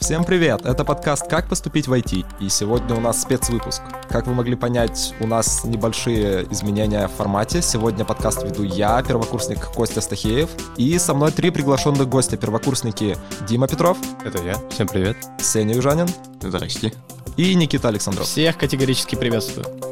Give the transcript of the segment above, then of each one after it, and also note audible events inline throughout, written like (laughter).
Всем привет! Это подкаст «Как поступить в IT?» и сегодня у нас спецвыпуск. Как вы могли понять, у нас небольшие изменения в формате. Сегодня подкаст веду я, первокурсник Костя Стахеев, и со мной три приглашенных гостя, первокурсники Дима Петров. Это я. Всем привет. Сеня Южанин. Здрасте. И Никита Александров. Всех категорически приветствую.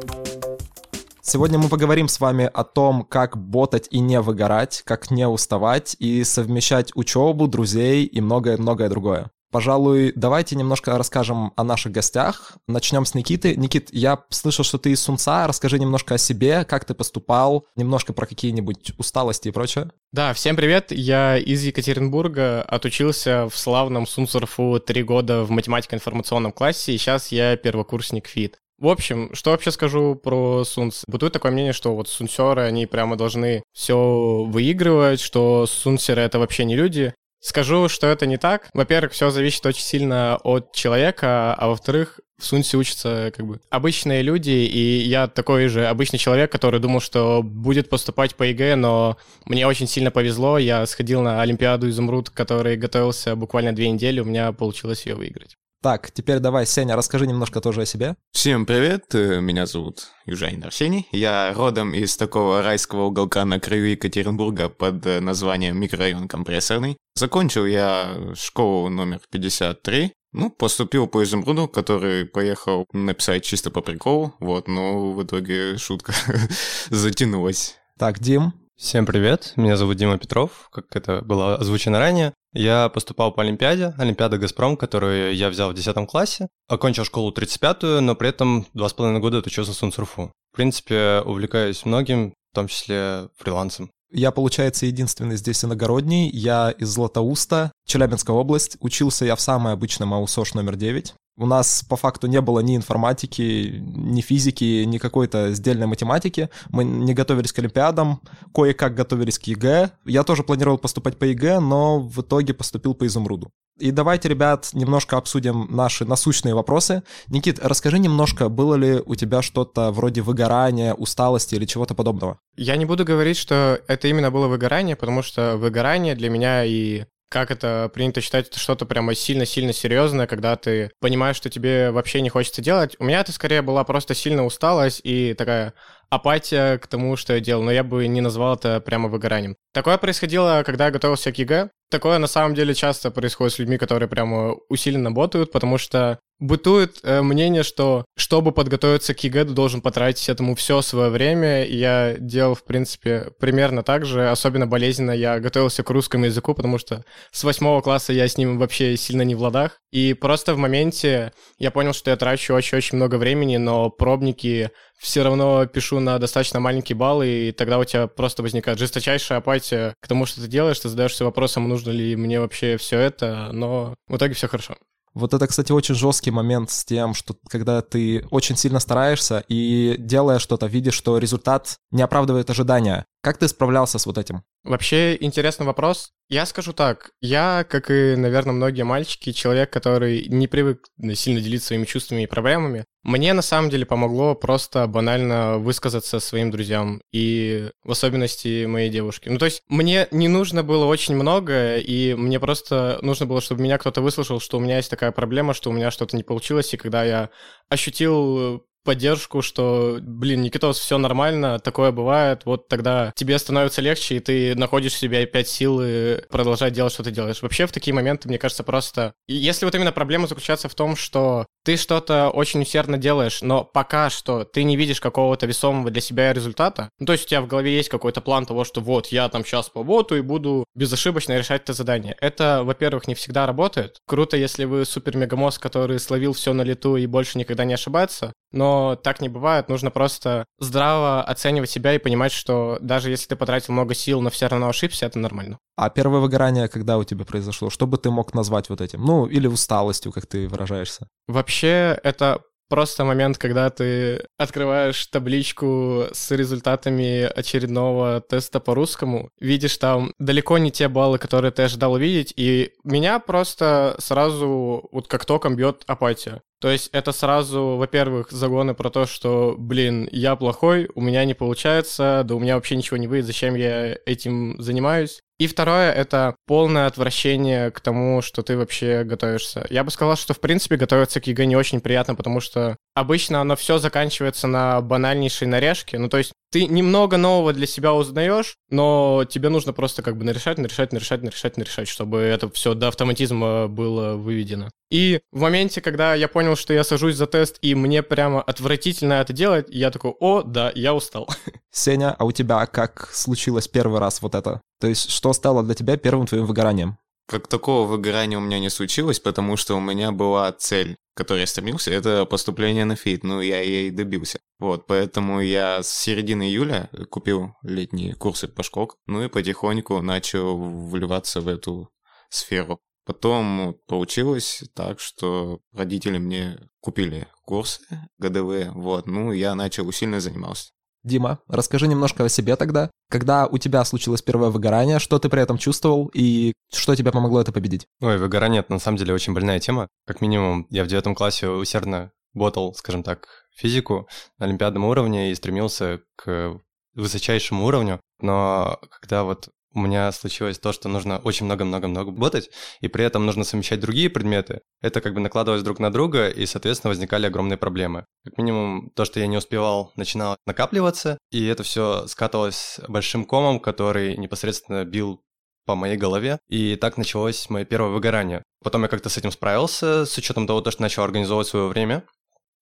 Сегодня мы поговорим с вами о том, как ботать и не выгорать, как не уставать и совмещать учебу, друзей и многое-многое другое. Пожалуй, давайте немножко расскажем о наших гостях. Начнем с Никиты. Никит, я слышал, что ты из Сунца. Расскажи немножко о себе, как ты поступал, немножко про какие-нибудь усталости и прочее. Да, всем привет. Я из Екатеринбурга, отучился в славном СУНЦ УрФУ три года в математико-информационном классе, и сейчас я первокурсник ФИТ. В общем, что вообще скажу про СУНЦ? Бытует такое мнение, что вот сунцеры, они прямо должны все выигрывать, что сунцеры — это вообще не люди. Скажу, что это не так. Во-первых, все зависит очень сильно от человека, а во-вторых, в СУНЦе учатся как бы обычные люди, и я такой же обычный человек, который думал, что будет поступать по ЕГЭ, но мне очень сильно повезло. Я сходил на Олимпиаду Изумруд, который готовился буквально две недели, у меня получилось ее выиграть. Так, теперь давай, Сеня, расскажи немножко тоже о себе. Всем привет, э, меня зовут Южанин Арсений. Я родом из такого райского уголка на краю Екатеринбурга под э, названием микрорайон Компрессорный. Закончил я школу номер 53, ну, поступил по изумруду, который поехал написать чисто по приколу, вот, но в итоге шутка (laughs) затянулась. Так, Дим. Всем привет, меня зовут Дима Петров, как это было озвучено ранее. Я поступал по Олимпиаде, Олимпиада «Газпром», которую я взял в 10 классе. Окончил школу 35-ю, но при этом два с половиной года отучился сунсурфу. В принципе, увлекаюсь многим, в том числе фрилансом. Я, получается, единственный здесь иногородний. Я из Златоуста, Челябинская область. Учился я в самой обычной МАУСОШ номер 9. У нас по факту не было ни информатики, ни физики, ни какой-то сдельной математики. Мы не готовились к Олимпиадам, кое-как готовились к ЕГЭ. Я тоже планировал поступать по ЕГЭ, но в итоге поступил по изумруду. И давайте, ребят, немножко обсудим наши насущные вопросы. Никит, расскажи немножко, было ли у тебя что-то вроде выгорания, усталости или чего-то подобного? Я не буду говорить, что это именно было выгорание, потому что выгорание для меня и как это принято считать, это что-то прямо сильно-сильно серьезное, когда ты понимаешь, что тебе вообще не хочется делать. У меня это скорее была просто сильно усталость и такая апатия к тому, что я делал, но я бы не назвал это прямо выгоранием. Такое происходило, когда я готовился к ЕГЭ. Такое на самом деле часто происходит с людьми, которые прямо усиленно работают, потому что бытует э, мнение, что чтобы подготовиться к ЕГЭ, ты должен потратить этому все свое время. И я делал, в принципе, примерно так же. Особенно болезненно я готовился к русскому языку, потому что с восьмого класса я с ним вообще сильно не в ладах. И просто в моменте я понял, что я трачу очень-очень много времени, но пробники все равно пишу на достаточно маленькие баллы, и тогда у тебя просто возникает жесточайшая апатия к тому, что ты делаешь, ты задаешься вопросом, нужно ли мне вообще все это, но в итоге все хорошо. Вот это, кстати, очень жесткий момент с тем, что когда ты очень сильно стараешься и делая что-то, видишь, что результат не оправдывает ожидания. Как ты справлялся с вот этим? Вообще интересный вопрос. Я скажу так, я, как и, наверное, многие мальчики, человек, который не привык сильно делиться своими чувствами и проблемами, мне на самом деле помогло просто банально высказаться своим друзьям и в особенности моей девушке. Ну, то есть мне не нужно было очень много, и мне просто нужно было, чтобы меня кто-то выслушал, что у меня есть такая проблема, что у меня что-то не получилось, и когда я ощутил поддержку, что, блин, Никитос, все нормально, такое бывает, вот тогда тебе становится легче, и ты находишь в себе опять силы продолжать делать, что ты делаешь. Вообще в такие моменты, мне кажется, просто... Если вот именно проблема заключается в том, что ты что-то очень усердно делаешь, но пока что ты не видишь какого-то весомого для себя результата, ну, то есть у тебя в голове есть какой-то план того, что вот, я там сейчас поработаю и буду безошибочно решать это задание. Это, во-первых, не всегда работает. Круто, если вы супер-мегамозг, который словил все на лету и больше никогда не ошибается, но так не бывает. Нужно просто здраво оценивать себя и понимать, что даже если ты потратил много сил, но все равно ошибся, это нормально. А первое выгорание когда у тебя произошло? Что бы ты мог назвать вот этим? Ну, или усталостью, как ты выражаешься? Вообще, это просто момент, когда ты открываешь табличку с результатами очередного теста по русскому, видишь там далеко не те баллы, которые ты ожидал увидеть, и меня просто сразу вот как током бьет апатия. То есть это сразу, во-первых, загоны про то, что, блин, я плохой, у меня не получается, да у меня вообще ничего не выйдет, зачем я этим занимаюсь. И второе — это полное отвращение к тому, что ты вообще готовишься. Я бы сказал, что, в принципе, готовиться к ЕГЭ не очень приятно, потому что обычно оно все заканчивается на банальнейшей нарежке. Ну, то есть ты немного нового для себя узнаешь, но тебе нужно просто как бы нарешать, нарешать, нарешать, нарешать, нарешать, чтобы это все до автоматизма было выведено. И в моменте, когда я понял, что я сажусь за тест, и мне прямо отвратительно это делать, я такой, о, да, я устал. (laughs) Сеня, а у тебя как случилось первый раз вот это? То есть что стало для тебя первым твоим выгоранием? Как такого выгорания у меня не случилось, потому что у меня была цель, к которой я стремился, это поступление на ФИТ, ну, я ей добился. Вот, поэтому я с середины июля купил летние курсы по школам, ну и потихоньку начал вливаться в эту сферу. Потом получилось так, что родители мне купили курсы ГДВ, вот, ну, я начал усиленно занимался. Дима, расскажи немножко о себе тогда. Когда у тебя случилось первое выгорание, что ты при этом чувствовал и что тебе помогло это победить? Ой, выгорание — это на самом деле очень больная тема. Как минимум, я в девятом классе усердно ботал, скажем так, физику на олимпиадном уровне и стремился к высочайшему уровню. Но когда вот у меня случилось то, что нужно очень много-много-много ботать, и при этом нужно совмещать другие предметы. Это как бы накладывалось друг на друга, и, соответственно, возникали огромные проблемы. Как минимум, то, что я не успевал, начинало накапливаться, и это все скатывалось большим комом, который непосредственно бил по моей голове, и так началось мое первое выгорание. Потом я как-то с этим справился, с учетом того, что начал организовывать свое время,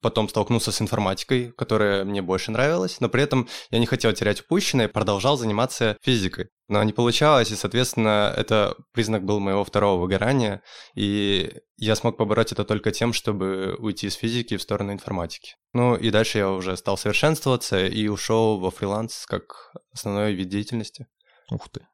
потом столкнулся с информатикой, которая мне больше нравилась, но при этом я не хотел терять упущенное, продолжал заниматься физикой. Но не получалось, и, соответственно, это признак был моего второго выгорания, и я смог побороть это только тем, чтобы уйти из физики в сторону информатики. Ну и дальше я уже стал совершенствоваться и ушел во фриланс как основной вид деятельности. Ух ты,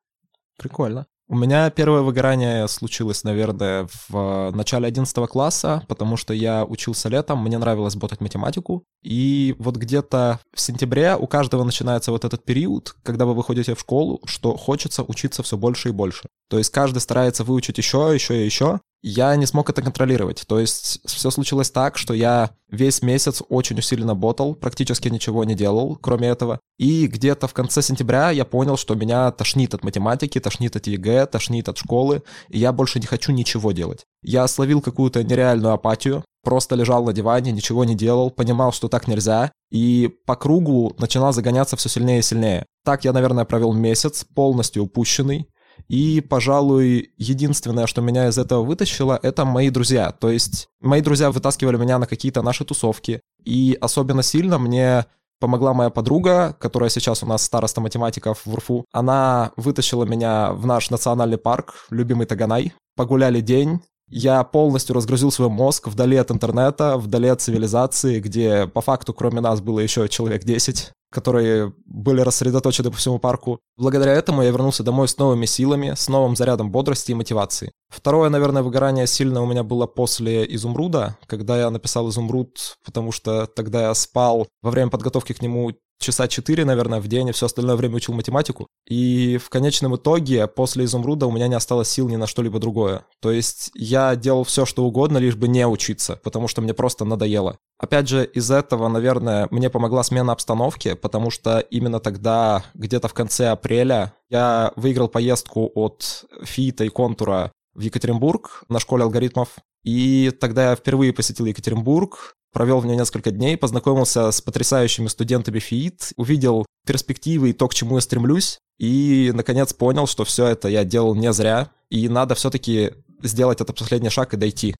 прикольно. У меня первое выгорание случилось, наверное, в начале 11 класса, потому что я учился летом, мне нравилось ботать математику, и вот где-то в сентябре у каждого начинается вот этот период, когда вы выходите в школу, что хочется учиться все больше и больше. То есть каждый старается выучить еще, еще и еще, я не смог это контролировать. То есть все случилось так, что я весь месяц очень усиленно ботал, практически ничего не делал, кроме этого. И где-то в конце сентября я понял, что меня тошнит от математики, тошнит от ЕГЭ, тошнит от школы, и я больше не хочу ничего делать. Я словил какую-то нереальную апатию, просто лежал на диване, ничего не делал, понимал, что так нельзя, и по кругу начинал загоняться все сильнее и сильнее. Так я, наверное, провел месяц, полностью упущенный, и, пожалуй, единственное, что меня из этого вытащило, это мои друзья. То есть мои друзья вытаскивали меня на какие-то наши тусовки. И особенно сильно мне помогла моя подруга, которая сейчас у нас староста математиков в УРФУ. Она вытащила меня в наш национальный парк, любимый Таганай. Погуляли день, я полностью разгрузил свой мозг вдали от интернета, вдали от цивилизации, где по факту кроме нас было еще человек 10 которые были рассредоточены по всему парку. Благодаря этому я вернулся домой с новыми силами, с новым зарядом бодрости и мотивации. Второе, наверное, выгорание сильно у меня было после «Изумруда», когда я написал «Изумруд», потому что тогда я спал во время подготовки к нему часа 4, наверное, в день, и все остальное время учил математику. И в конечном итоге, после «Изумруда» у меня не осталось сил ни на что-либо другое. То есть я делал все, что угодно, лишь бы не учиться, потому что мне просто надоело. Опять же, из этого, наверное, мне помогла смена обстановки, потому что именно тогда, где-то в конце апреля, я выиграл поездку от Фита и Контура в Екатеринбург на школе алгоритмов. И тогда я впервые посетил Екатеринбург, провел в ней несколько дней, познакомился с потрясающими студентами ФИИТ, увидел перспективы и то, к чему я стремлюсь, и, наконец, понял, что все это я делал не зря, и надо все-таки сделать этот последний шаг и дойти.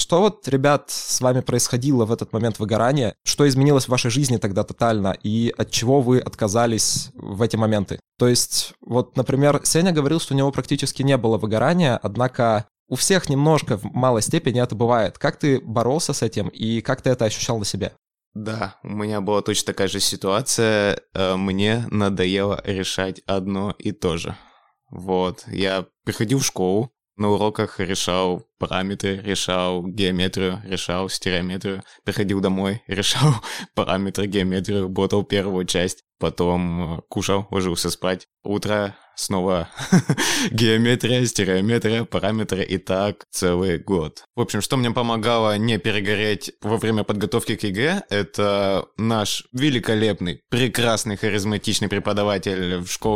Что вот, ребят, с вами происходило в этот момент выгорания? Что изменилось в вашей жизни тогда тотально? И от чего вы отказались в эти моменты? То есть, вот, например, Сеня говорил, что у него практически не было выгорания, однако у всех немножко в малой степени это бывает. Как ты боролся с этим и как ты это ощущал на себе? Да, у меня была точно такая же ситуация. Э, мне надоело решать одно и то же. Вот, я приходил в школу, на уроках решал параметры, решал геометрию, решал стереометрию, приходил домой, (laughs) решал параметры, геометрию, ботал первую часть. потом э, кушал, ложился спать. Утро снова (laughs) геометрия, стереометрия, параметры и так целый год. В общем, что мне помогало не перегореть во время подготовки к ЕГЭ, это наш великолепный, прекрасный, харизматичный преподаватель в школе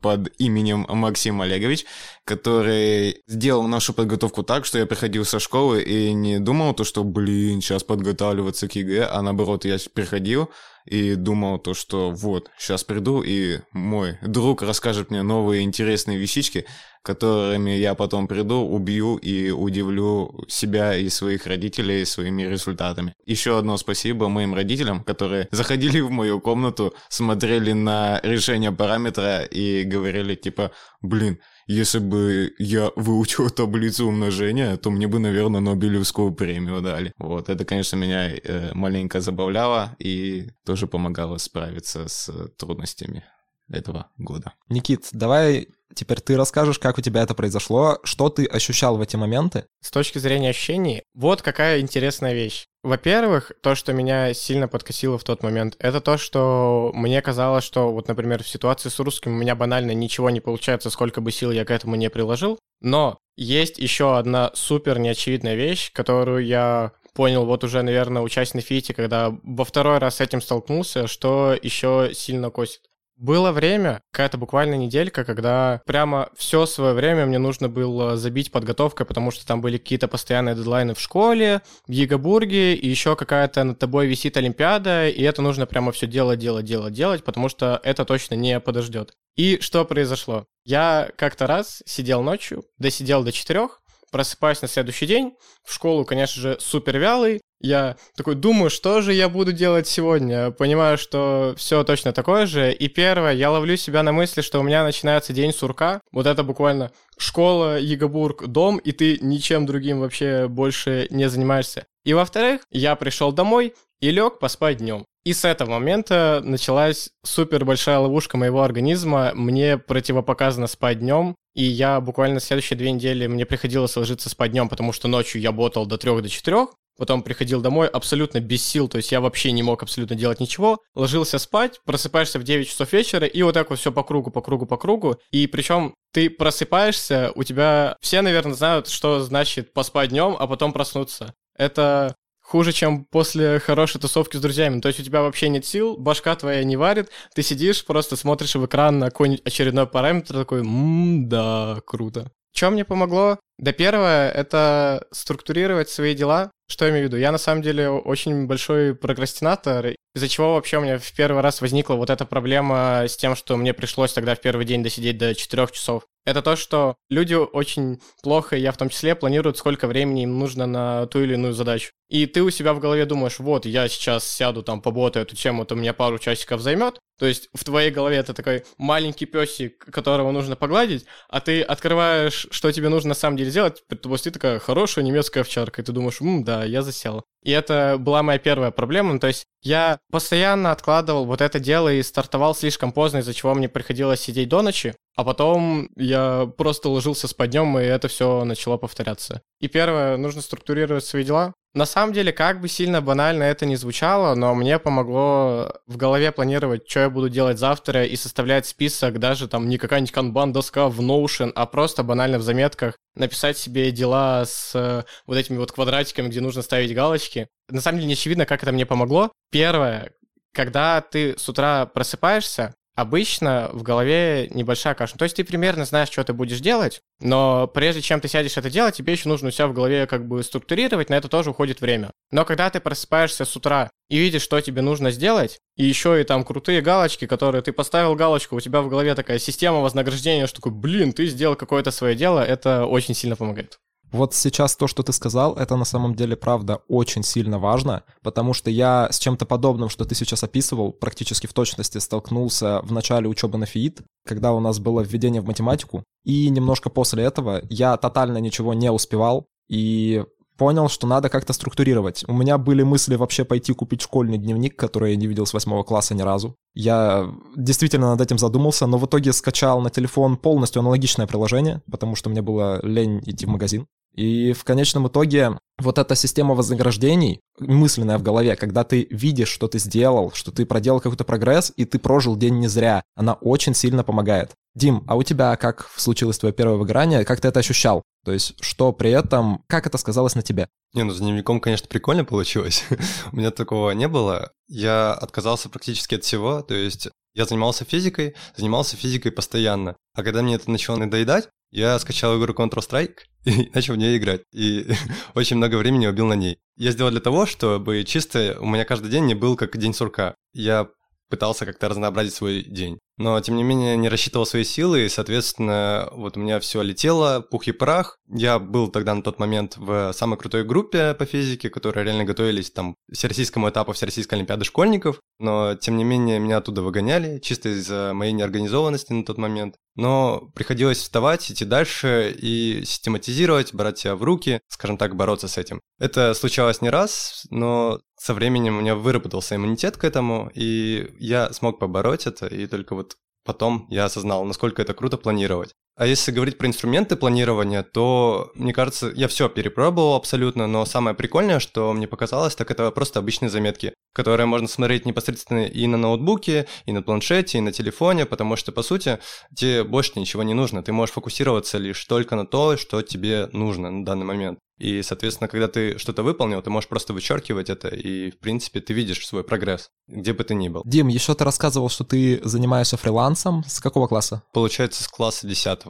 под именем Максим Олегович, который сделал нашу подготовку так, что я приходил со школы и не думал то, что, блин, сейчас подготавливаться к ЕГЭ, а наоборот, я приходил, и думал то, что вот, сейчас приду, и мой друг расскажет мне новые интересные вещички, которыми я потом приду, убью и удивлю себя и своих родителей своими результатами. Еще одно спасибо моим родителям, которые заходили в мою комнату, смотрели на решение параметра и говорили типа, блин, если бы я выучил (laughs) таблицу умножения, то мне бы, наверное, Нобелевскую премию дали. Вот, это, конечно, меня э, маленько забавляло и тоже помогало справиться с трудностями этого года. Никит, давай теперь ты расскажешь, как у тебя это произошло, что ты ощущал в эти моменты. С точки зрения ощущений, вот какая интересная вещь. Во-первых, то, что меня сильно подкосило в тот момент, это то, что мне казалось, что вот, например, в ситуации с русским у меня банально ничего не получается, сколько бы сил я к этому не приложил. Но есть еще одна супер неочевидная вещь, которую я понял вот уже, наверное, учась на фите, когда во второй раз с этим столкнулся, что еще сильно косит. Было время, какая-то буквально неделька, когда прямо все свое время мне нужно было забить подготовкой, потому что там были какие-то постоянные дедлайны в школе, в Егобурге, и еще какая-то над тобой висит Олимпиада, и это нужно прямо все делать, делать, делать, делать, потому что это точно не подождет. И что произошло? Я как-то раз сидел ночью, досидел до четырех, просыпаюсь на следующий день, в школу, конечно же, супер вялый, я такой думаю, что же я буду делать сегодня, понимаю, что все точно такое же, и первое, я ловлю себя на мысли, что у меня начинается день сурка, вот это буквально школа, Егобург, дом, и ты ничем другим вообще больше не занимаешься. И во-вторых, я пришел домой и лег поспать днем. И с этого момента началась супер большая ловушка моего организма. Мне противопоказано спать днем, и я буквально следующие две недели мне приходилось ложиться спать днем, потому что ночью я ботал до трех до четырех, потом приходил домой абсолютно без сил, то есть я вообще не мог абсолютно делать ничего, ложился спать, просыпаешься в 9 часов вечера, и вот так вот все по кругу, по кругу, по кругу, и причем ты просыпаешься, у тебя все, наверное, знают, что значит поспать днем, а потом проснуться. Это хуже, чем после хорошей тусовки с друзьями. То есть у тебя вообще нет сил, башка твоя не варит, ты сидишь, просто смотришь в экран на какой-нибудь очередной параметр, такой, ммм, да, круто. Что мне помогло? Да первое — это структурировать свои дела. Что я имею в виду? Я на самом деле очень большой прокрастинатор, из-за чего вообще у меня в первый раз возникла вот эта проблема с тем, что мне пришлось тогда в первый день досидеть до 4 часов это то, что люди очень плохо, я в том числе, планируют, сколько времени им нужно на ту или иную задачу. И ты у себя в голове думаешь, вот, я сейчас сяду там, поботаю эту тему, это у меня пару часиков займет. То есть в твоей голове это такой маленький песик, которого нужно погладить, а ты открываешь, что тебе нужно на самом деле сделать, то есть ты такая хорошая немецкая овчарка, и ты думаешь, М, да, я засел. И это была моя первая проблема. Ну, то есть я постоянно откладывал вот это дело и стартовал слишком поздно, из-за чего мне приходилось сидеть до ночи. А потом я просто ложился с днем, и это все начало повторяться. И первое, нужно структурировать свои дела. На самом деле, как бы сильно банально это ни звучало, но мне помогло в голове планировать, что я буду делать завтра, и составлять список даже там не какая-нибудь канбан-доска в Notion, а просто банально в заметках написать себе дела с э, вот этими вот квадратиками, где нужно ставить галочки. На самом деле не очевидно, как это мне помогло. Первое, когда ты с утра просыпаешься, обычно в голове небольшая каша. То есть ты примерно знаешь, что ты будешь делать, но прежде чем ты сядешь это делать, тебе еще нужно у себя в голове как бы структурировать, на это тоже уходит время. Но когда ты просыпаешься с утра и видишь, что тебе нужно сделать, и еще и там крутые галочки, которые ты поставил галочку, у тебя в голове такая система вознаграждения, что такой, блин, ты сделал какое-то свое дело, это очень сильно помогает. Вот сейчас то, что ты сказал, это на самом деле, правда, очень сильно важно, потому что я с чем-то подобным, что ты сейчас описывал, практически в точности столкнулся в начале учебы на ФИИТ, когда у нас было введение в математику, и немножко после этого я тотально ничего не успевал, и понял, что надо как-то структурировать. У меня были мысли вообще пойти купить школьный дневник, который я не видел с восьмого класса ни разу. Я действительно над этим задумался, но в итоге скачал на телефон полностью аналогичное приложение, потому что мне было лень идти в магазин. И в конечном итоге вот эта система вознаграждений, мысленная в голове, когда ты видишь, что ты сделал, что ты проделал какой-то прогресс, и ты прожил день не зря, она очень сильно помогает. Дим, а у тебя как случилось твое первое выгорание? Как ты это ощущал? То есть, что при этом, как это сказалось на тебе? Не, ну с дневником, конечно, прикольно получилось. (laughs) у меня такого не было. Я отказался практически от всего, то есть я занимался физикой, занимался физикой постоянно. А когда мне это начало надоедать, я скачал игру Counter-Strike и (laughs) начал в нее играть. И (laughs) очень много времени убил на ней. Я сделал для того, чтобы чисто у меня каждый день не был как день сурка. Я пытался как-то разнообразить свой день. Но, тем не менее, не рассчитывал свои силы, и, соответственно, вот у меня все летело, пух и прах. Я был тогда на тот момент в самой крутой группе по физике, которые реально готовились там к всероссийскому этапу Всероссийской Олимпиады школьников, но, тем не менее, меня оттуда выгоняли, чисто из-за моей неорганизованности на тот момент. Но приходилось вставать, идти дальше и систематизировать, брать себя в руки, скажем так, бороться с этим. Это случалось не раз, но со временем у меня выработался иммунитет к этому, и я смог побороть это, и только вот потом я осознал, насколько это круто планировать. А если говорить про инструменты планирования, то, мне кажется, я все перепробовал абсолютно, но самое прикольное, что мне показалось, так это просто обычные заметки, которые можно смотреть непосредственно и на ноутбуке, и на планшете, и на телефоне, потому что, по сути, тебе больше ничего не нужно. Ты можешь фокусироваться лишь только на то, что тебе нужно на данный момент. И, соответственно, когда ты что-то выполнил, ты можешь просто вычеркивать это, и, в принципе, ты видишь свой прогресс, где бы ты ни был. Дим, еще ты рассказывал, что ты занимаешься фрилансом. С какого класса? Получается, с класса 10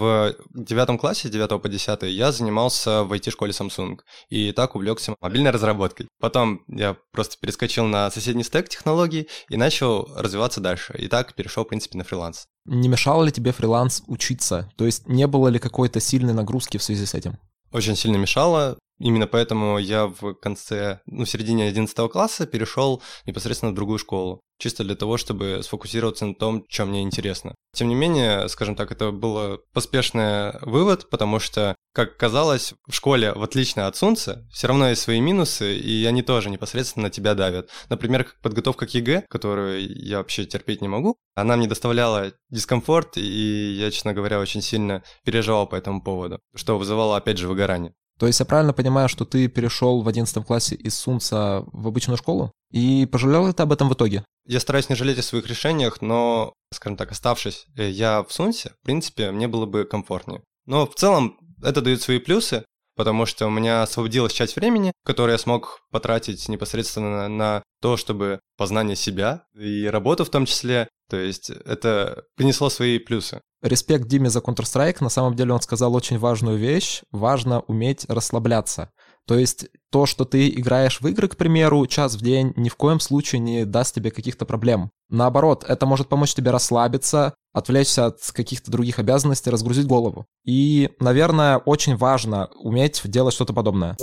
в девятом классе, с 9 по 10, я занимался в IT-школе Samsung и так увлекся мобильной разработкой. Потом я просто перескочил на соседний стек технологий и начал развиваться дальше. И так перешел, в принципе, на фриланс. Не мешал ли тебе фриланс учиться? То есть не было ли какой-то сильной нагрузки в связи с этим? Очень сильно мешало. Именно поэтому я в конце, ну, в середине 11 класса перешел непосредственно в другую школу, чисто для того, чтобы сфокусироваться на том, чем мне интересно. Тем не менее, скажем так, это был поспешный вывод, потому что, как казалось, в школе, в отличие от СУНЦа, все равно есть свои минусы, и они тоже непосредственно на тебя давят. Например, подготовка к ЕГЭ, которую я вообще терпеть не могу, она мне доставляла дискомфорт, и я, честно говоря, очень сильно переживал по этому поводу, что вызывало, опять же, выгорание. То есть я правильно понимаю, что ты перешел в 11 классе из Сунца в обычную школу? И пожалел ли ты об этом в итоге? Я стараюсь не жалеть о своих решениях, но, скажем так, оставшись э, я в Сунсе, в принципе, мне было бы комфортнее. Но в целом это дает свои плюсы, потому что у меня освободилась часть времени, которое я смог потратить непосредственно на то, чтобы познание себя и работу в том числе. То есть это принесло свои плюсы. Респект Диме за Counter-Strike. На самом деле он сказал очень важную вещь. Важно уметь расслабляться. То есть то, что ты играешь в игры, к примеру, час в день, ни в коем случае не даст тебе каких-то проблем. Наоборот, это может помочь тебе расслабиться, отвлечься от каких-то других обязанностей, разгрузить голову. И, наверное, очень важно уметь делать что-то подобное.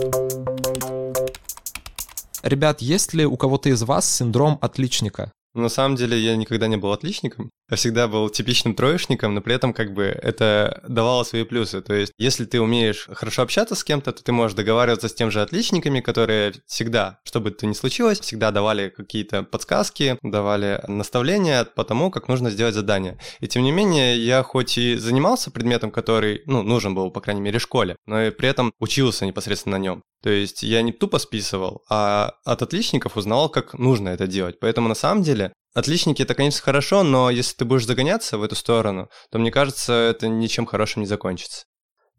Ребят, есть ли у кого-то из вас синдром отличника? На самом деле я никогда не был отличником. Я всегда был типичным троечником, но при этом как бы это давало свои плюсы. То есть если ты умеешь хорошо общаться с кем-то, то ты можешь договариваться с тем же отличниками, которые всегда, что бы то ни случилось, всегда давали какие-то подсказки, давали наставления по тому, как нужно сделать задание. И тем не менее, я хоть и занимался предметом, который, ну, нужен был, по крайней мере, в школе, но и при этом учился непосредственно на нем. То есть я не тупо списывал, а от отличников узнавал, как нужно это делать. Поэтому на самом деле отличники это, конечно, хорошо, но если ты будешь загоняться в эту сторону, то мне кажется, это ничем хорошим не закончится.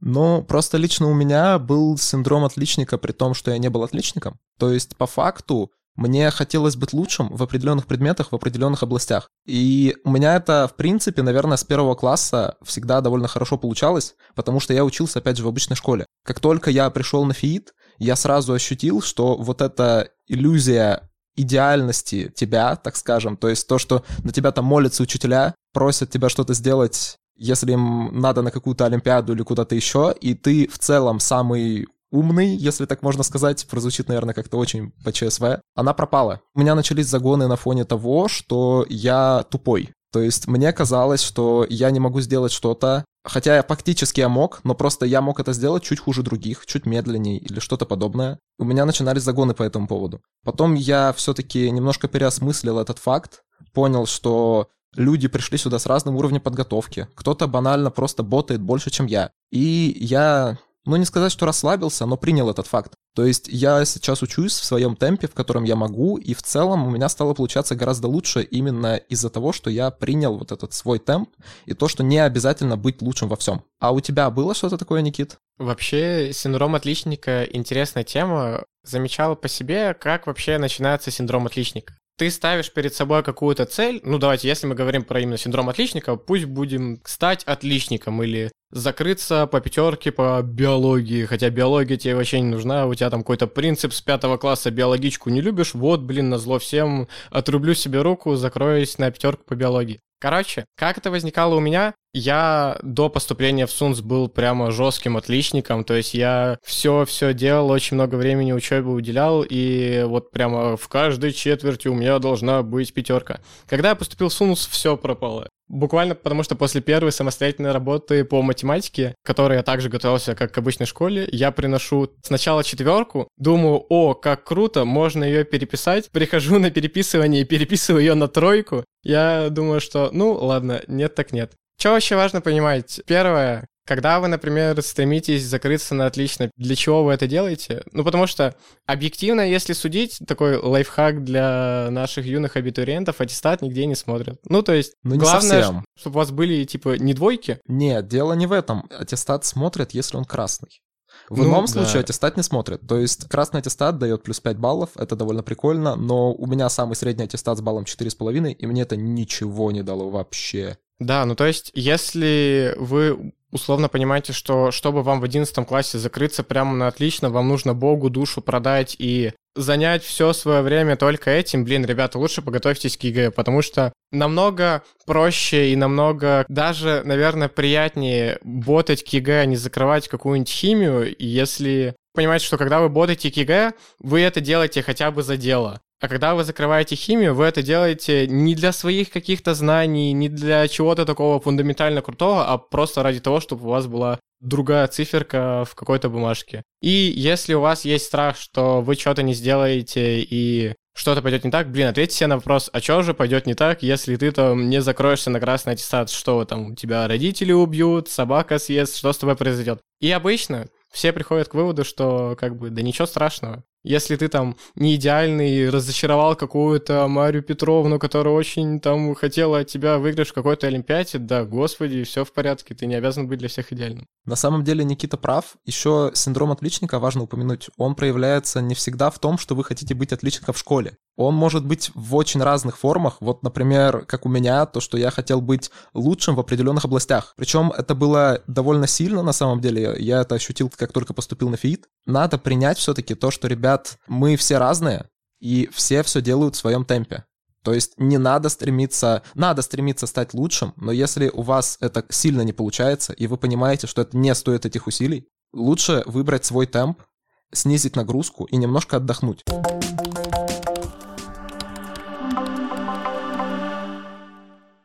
Ну, просто лично у меня был синдром отличника, при том, что я не был отличником. То есть, по факту, мне хотелось быть лучшим в определенных предметах, в определенных областях. И у меня это, в принципе, наверное, с первого класса всегда довольно хорошо получалось, потому что я учился, опять же, в обычной школе. Как только я пришел на ФИИТ, я сразу ощутил, что вот эта иллюзия идеальности тебя, так скажем, то есть то, что на тебя там молятся учителя, просят тебя что-то сделать, если им надо на какую-то олимпиаду или куда-то еще, и ты в целом самый умный, если так можно сказать, прозвучит, наверное, как-то очень по ЧСВ, она пропала. У меня начались загоны на фоне того, что я тупой. То есть мне казалось, что я не могу сделать что-то, хотя я фактически я мог, но просто я мог это сделать чуть хуже других, чуть медленнее или что-то подобное. У меня начинались загоны по этому поводу. Потом я все-таки немножко переосмыслил этот факт, понял, что люди пришли сюда с разным уровнем подготовки. Кто-то банально просто ботает больше, чем я. И я ну не сказать, что расслабился, но принял этот факт. То есть я сейчас учусь в своем темпе, в котором я могу, и в целом у меня стало получаться гораздо лучше именно из-за того, что я принял вот этот свой темп и то, что не обязательно быть лучшим во всем. А у тебя было что-то такое, Никит? Вообще, синдром отличника — интересная тема. Замечала по себе, как вообще начинается синдром отличника ты ставишь перед собой какую-то цель, ну давайте, если мы говорим про именно синдром отличника, пусть будем стать отличником или закрыться по пятерке по биологии, хотя биология тебе вообще не нужна, у тебя там какой-то принцип с пятого класса биологичку не любишь, вот, блин, на зло всем, отрублю себе руку, закроюсь на пятерку по биологии. Короче, как это возникало у меня? Я до поступления в СУНС был прямо жестким отличником, то есть я все-все делал, очень много времени учебе уделял, и вот прямо в каждой четверти у меня должна быть пятерка. Когда я поступил в СУНС, все пропало. Буквально потому, что после первой самостоятельной работы по математике, которой я также готовился как к обычной школе, я приношу сначала четверку, думаю, о, как круто, можно ее переписать, прихожу на переписывание и переписываю ее на тройку. Я думаю, что, ну, ладно, нет так нет. Что вообще важно понимать? Первое, когда вы, например, стремитесь закрыться на отлично, для чего вы это делаете? Ну, потому что объективно, если судить, такой лайфхак для наших юных абитуриентов, аттестат нигде не смотрят. Ну, то есть, ну, главное, совсем. чтобы у вас были, типа, не двойки. Нет, дело не в этом. Аттестат смотрят, если он красный. В ну, ином да. случае аттестат не смотрит. То есть красный аттестат дает плюс 5 баллов, это довольно прикольно, но у меня самый средний аттестат с баллом 4,5, и мне это ничего не дало вообще. Да, ну то есть, если вы условно понимаете, что чтобы вам в 11 классе закрыться прямо на отлично, вам нужно Богу душу продать и занять все свое время только этим, блин, ребята, лучше подготовьтесь к ЕГЭ, потому что намного проще и намного даже, наверное, приятнее ботать к ЕГЭ, а не закрывать какую-нибудь химию, если понимаете, что когда вы ботаете к ЕГЭ, вы это делаете хотя бы за дело. А когда вы закрываете химию, вы это делаете не для своих каких-то знаний, не для чего-то такого фундаментально крутого, а просто ради того, чтобы у вас была другая циферка в какой-то бумажке. И если у вас есть страх, что вы что-то не сделаете и что-то пойдет не так, блин, ответьте себе на вопрос, а что же пойдет не так, если ты там не закроешься на красный аттестат, что там, тебя родители убьют, собака съест, что с тобой произойдет. И обычно все приходят к выводу, что как бы, да ничего страшного. Если ты там не идеальный, разочаровал какую-то Марию Петровну, которая очень там хотела от тебя выиграть в какой-то Олимпиаде, да, господи, все в порядке, ты не обязан быть для всех идеальным. На самом деле Никита прав. Еще синдром отличника, важно упомянуть, он проявляется не всегда в том, что вы хотите быть отличником в школе. Он может быть в очень разных формах. Вот, например, как у меня, то, что я хотел быть лучшим в определенных областях. Причем это было довольно сильно, на самом деле. Я это ощутил, как только поступил на ФИИТ. Надо принять все-таки то, что, ребят, мы все разные, и все все делают в своем темпе. То есть не надо стремиться, надо стремиться стать лучшим, но если у вас это сильно не получается, и вы понимаете, что это не стоит этих усилий, лучше выбрать свой темп, снизить нагрузку и немножко отдохнуть.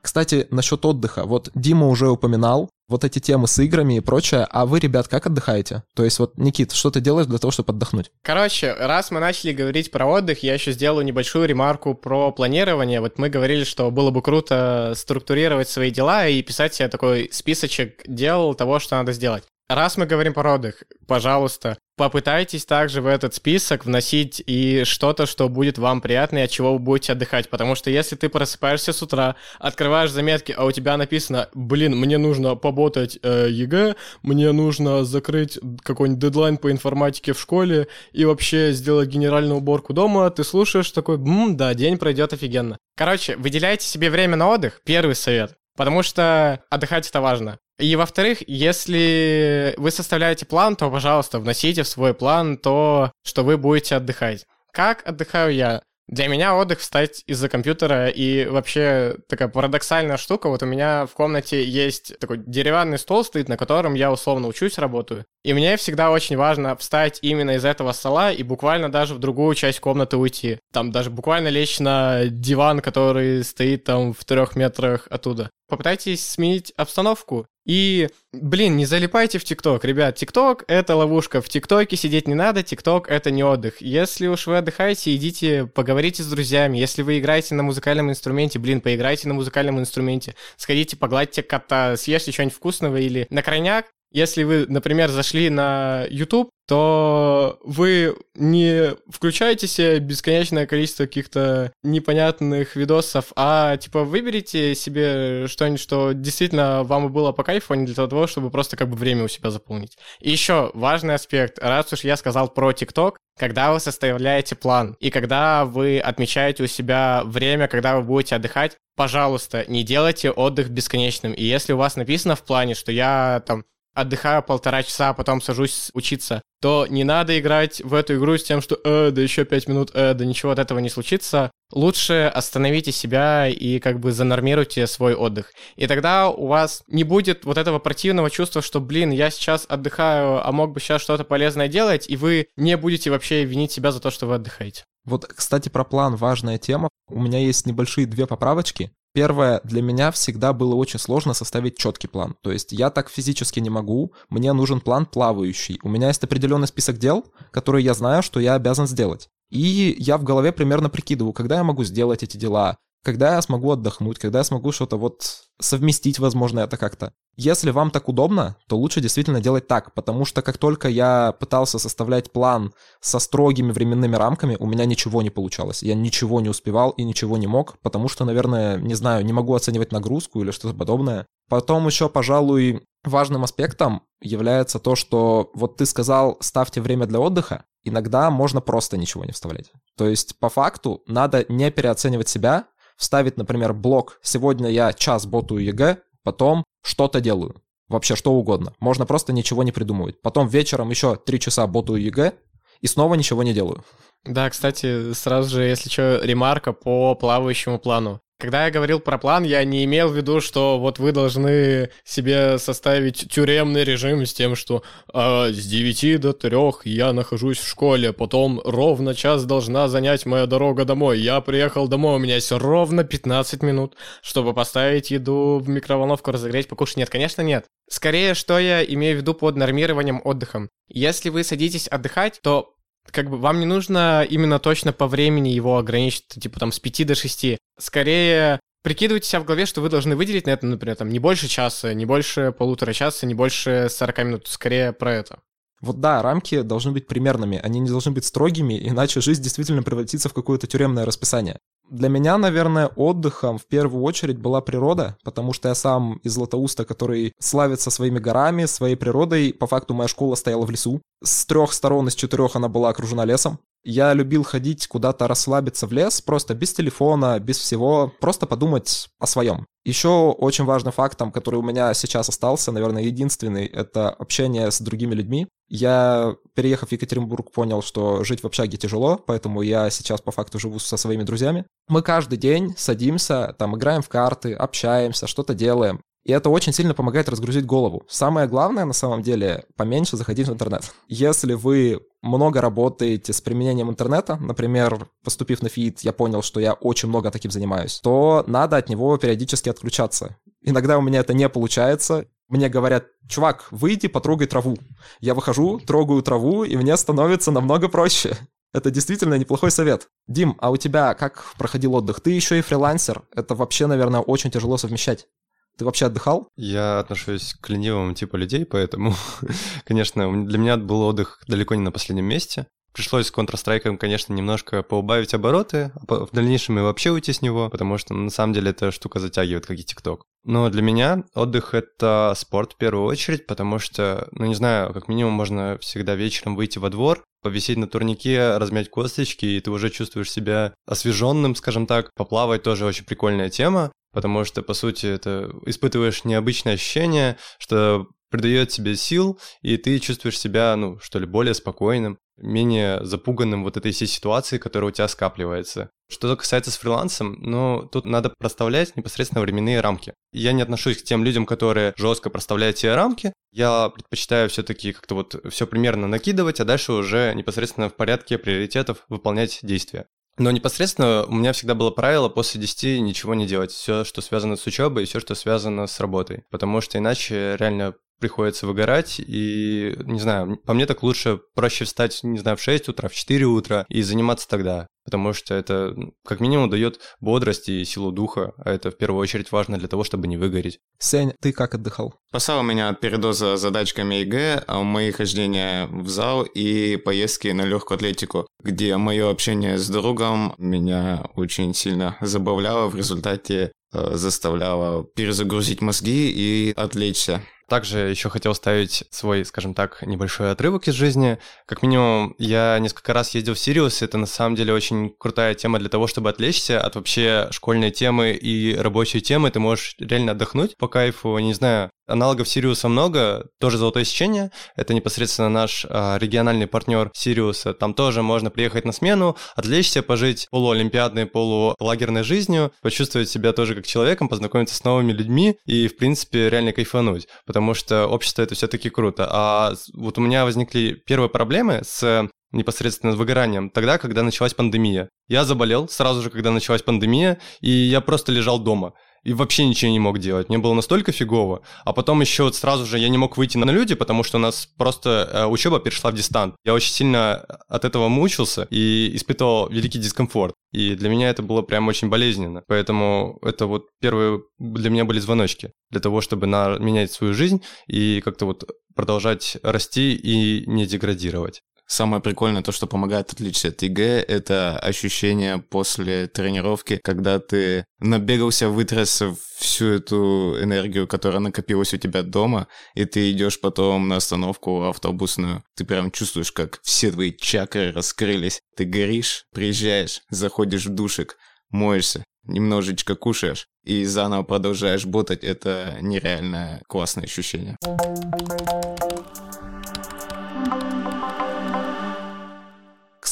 Кстати, насчет отдыха. Вот Дима уже упоминал вот эти темы с играми и прочее. А вы, ребят, как отдыхаете? То есть вот, Никит, что ты делаешь для того, чтобы отдохнуть? Короче, раз мы начали говорить про отдых, я еще сделаю небольшую ремарку про планирование. Вот мы говорили, что было бы круто структурировать свои дела и писать себе такой списочек дел того, что надо сделать. Раз мы говорим про отдых, пожалуйста, попытайтесь также в этот список вносить и что-то, что будет вам приятно и от чего вы будете отдыхать. Потому что если ты просыпаешься с утра, открываешь заметки, а у тебя написано, блин, мне нужно поботать э, ЕГЭ, мне нужно закрыть какой-нибудь дедлайн по информатике в школе и вообще сделать генеральную уборку дома, ты слушаешь такой, ммм, да, день пройдет офигенно. Короче, выделяйте себе время на отдых, первый совет. Потому что отдыхать это важно. И во-вторых, если вы составляете план, то, пожалуйста, вносите в свой план то, что вы будете отдыхать. Как отдыхаю я? Для меня отдых встать из-за компьютера и вообще такая парадоксальная штука. Вот у меня в комнате есть такой деревянный стол стоит, на котором я условно учусь, работаю. И мне всегда очень важно встать именно из этого стола и буквально даже в другую часть комнаты уйти. Там даже буквально лечь на диван, который стоит там в трех метрах оттуда. Попытайтесь сменить обстановку. И, блин, не залипайте в ТикТок, ребят. ТикТок — это ловушка. В ТикТоке сидеть не надо, ТикТок — это не отдых. Если уж вы отдыхаете, идите, поговорите с друзьями. Если вы играете на музыкальном инструменте, блин, поиграйте на музыкальном инструменте. Сходите, погладьте кота, съешьте что-нибудь вкусного или на крайняк Если вы, например, зашли на YouTube, то вы не включаете себе бесконечное количество каких-то непонятных видосов, а типа выберите себе что-нибудь, что действительно вам было по кайфу, а не для того, чтобы просто как бы время у себя заполнить. И еще важный аспект, раз уж я сказал про ТикТок, когда вы составляете план и когда вы отмечаете у себя время, когда вы будете отдыхать, пожалуйста, не делайте отдых бесконечным. И если у вас написано в плане, что я там отдыхаю полтора часа, а потом сажусь учиться, то не надо играть в эту игру с тем, что «э, да еще пять минут, э, да ничего от этого не случится». Лучше остановите себя и как бы занормируйте свой отдых. И тогда у вас не будет вот этого противного чувства, что, блин, я сейчас отдыхаю, а мог бы сейчас что-то полезное делать, и вы не будете вообще винить себя за то, что вы отдыхаете. Вот, кстати, про план важная тема. У меня есть небольшие две поправочки. Первое, для меня всегда было очень сложно составить четкий план. То есть я так физически не могу, мне нужен план плавающий. У меня есть определенный список дел, которые я знаю, что я обязан сделать. И я в голове примерно прикидываю, когда я могу сделать эти дела, когда я смогу отдохнуть, когда я смогу что-то вот совместить, возможно, это как-то. Если вам так удобно, то лучше действительно делать так, потому что как только я пытался составлять план со строгими временными рамками, у меня ничего не получалось. Я ничего не успевал и ничего не мог, потому что, наверное, не знаю, не могу оценивать нагрузку или что-то подобное. Потом еще, пожалуй, важным аспектом является то, что вот ты сказал, ставьте время для отдыха, иногда можно просто ничего не вставлять. То есть, по факту, надо не переоценивать себя, вставить, например, блок «Сегодня я час ботаю ЕГЭ», потом что-то делаю. Вообще что угодно. Можно просто ничего не придумывать. Потом вечером еще три часа ботаю ЕГЭ, и снова ничего не делаю. Да, кстати, сразу же, если что, ремарка по плавающему плану. Когда я говорил про план, я не имел в виду, что вот вы должны себе составить тюремный режим с тем, что а, с 9 до 3 я нахожусь в школе, потом ровно час должна занять моя дорога домой. Я приехал домой, у меня есть ровно 15 минут, чтобы поставить еду в микроволновку, разогреть, покушать. Нет, конечно, нет. Скорее, что я имею в виду под нормированием отдыхом. Если вы садитесь отдыхать, то как бы вам не нужно именно точно по времени его ограничить, типа там с 5 до 6. Скорее, прикидывайте себя в голове, что вы должны выделить на это, например, там не больше часа, не больше полутора часа, не больше 40 минут. Скорее про это. Вот да, рамки должны быть примерными, они не должны быть строгими, иначе жизнь действительно превратится в какое-то тюремное расписание. Для меня, наверное, отдыхом в первую очередь была природа, потому что я сам из Златоуста, который славится своими горами, своей природой. По факту моя школа стояла в лесу. С трех сторон из четырех она была окружена лесом. Я любил ходить куда-то расслабиться в лес, просто без телефона, без всего, просто подумать о своем. Еще очень важным фактом, который у меня сейчас остался, наверное, единственный, это общение с другими людьми. Я, переехав в Екатеринбург, понял, что жить в общаге тяжело, поэтому я сейчас по факту живу со своими друзьями. Мы каждый день садимся, там играем в карты, общаемся, что-то делаем. И это очень сильно помогает разгрузить голову. Самое главное, на самом деле, поменьше заходить в интернет. Если вы много работаете с применением интернета, например, поступив на ФИИТ, я понял, что я очень много таким занимаюсь, то надо от него периодически отключаться. Иногда у меня это не получается. Мне говорят, чувак, выйди, потрогай траву. Я выхожу, трогаю траву, и мне становится намного проще. Это действительно неплохой совет. Дим, а у тебя как проходил отдых? Ты еще и фрилансер. Это вообще, наверное, очень тяжело совмещать. Ты вообще отдыхал? Я отношусь к ленивым типу людей, поэтому, (laughs) конечно, для меня был отдых далеко не на последнем месте. Пришлось с Counter-Strike, конечно, немножко поубавить обороты, а в дальнейшем и вообще уйти с него, потому что на самом деле эта штука затягивает, как и ТикТок. Но для меня отдых — это спорт в первую очередь, потому что, ну не знаю, как минимум можно всегда вечером выйти во двор, повисеть на турнике, размять косточки, и ты уже чувствуешь себя освеженным, скажем так. Поплавать тоже очень прикольная тема потому что, по сути, это испытываешь необычное ощущение, что придает тебе сил, и ты чувствуешь себя, ну, что ли, более спокойным, менее запуганным вот этой всей ситуации, которая у тебя скапливается. Что касается с фрилансом, ну, тут надо проставлять непосредственно временные рамки. Я не отношусь к тем людям, которые жестко проставляют себе рамки. Я предпочитаю все-таки как-то вот все примерно накидывать, а дальше уже непосредственно в порядке приоритетов выполнять действия. Но непосредственно у меня всегда было правило после 10 ничего не делать. Все, что связано с учебой, и все, что связано с работой. Потому что иначе реально приходится выгорать, и, не знаю, по мне так лучше, проще встать, не знаю, в 6 утра, в 4 утра и заниматься тогда, потому что это как минимум дает бодрость и силу духа, а это в первую очередь важно для того, чтобы не выгореть. Сень, ты как отдыхал? Спасал меня от передоза задачками ЕГЭ, а мои хождения в зал и поездки на легкую атлетику, где мое общение с другом меня очень сильно забавляло, в результате э, заставляло перезагрузить мозги и отвлечься. Также еще хотел ставить свой, скажем так, небольшой отрывок из жизни. Как минимум, я несколько раз ездил в Сириус, это на самом деле очень крутая тема для того, чтобы отвлечься от вообще школьной темы и рабочей темы. Ты можешь реально отдохнуть по кайфу, не знаю, Аналогов Сириуса много, тоже золотое сечение, это непосредственно наш а, региональный партнер Сириуса, там тоже можно приехать на смену, отвлечься, пожить полуолимпиадной, полулагерной жизнью, почувствовать себя тоже как человеком, познакомиться с новыми людьми и, в принципе, реально кайфануть, потому что общество это все-таки круто. А вот у меня возникли первые проблемы с непосредственно с выгоранием, тогда, когда началась пандемия. Я заболел сразу же, когда началась пандемия, и я просто лежал дома и вообще ничего не мог делать. Мне было настолько фигово. А потом еще вот сразу же я не мог выйти на люди, потому что у нас просто э, учеба перешла в дистант. Я очень сильно от этого мучился и испытывал великий дискомфорт. И для меня это было прям очень болезненно. Поэтому это вот первые для меня были звоночки для того, чтобы на, менять свою жизнь и как-то вот продолжать расти и не деградировать. Самое прикольное, то, что помогает отличить от ЕГЭ, это ощущение после тренировки, когда ты набегался, вытряс всю эту энергию, которая накопилась у тебя дома, и ты идешь потом на остановку автобусную. Ты прям чувствуешь, как все твои чакры раскрылись. Ты горишь, приезжаешь, заходишь в душик, моешься, немножечко кушаешь и заново продолжаешь ботать. Это нереальное классное ощущение.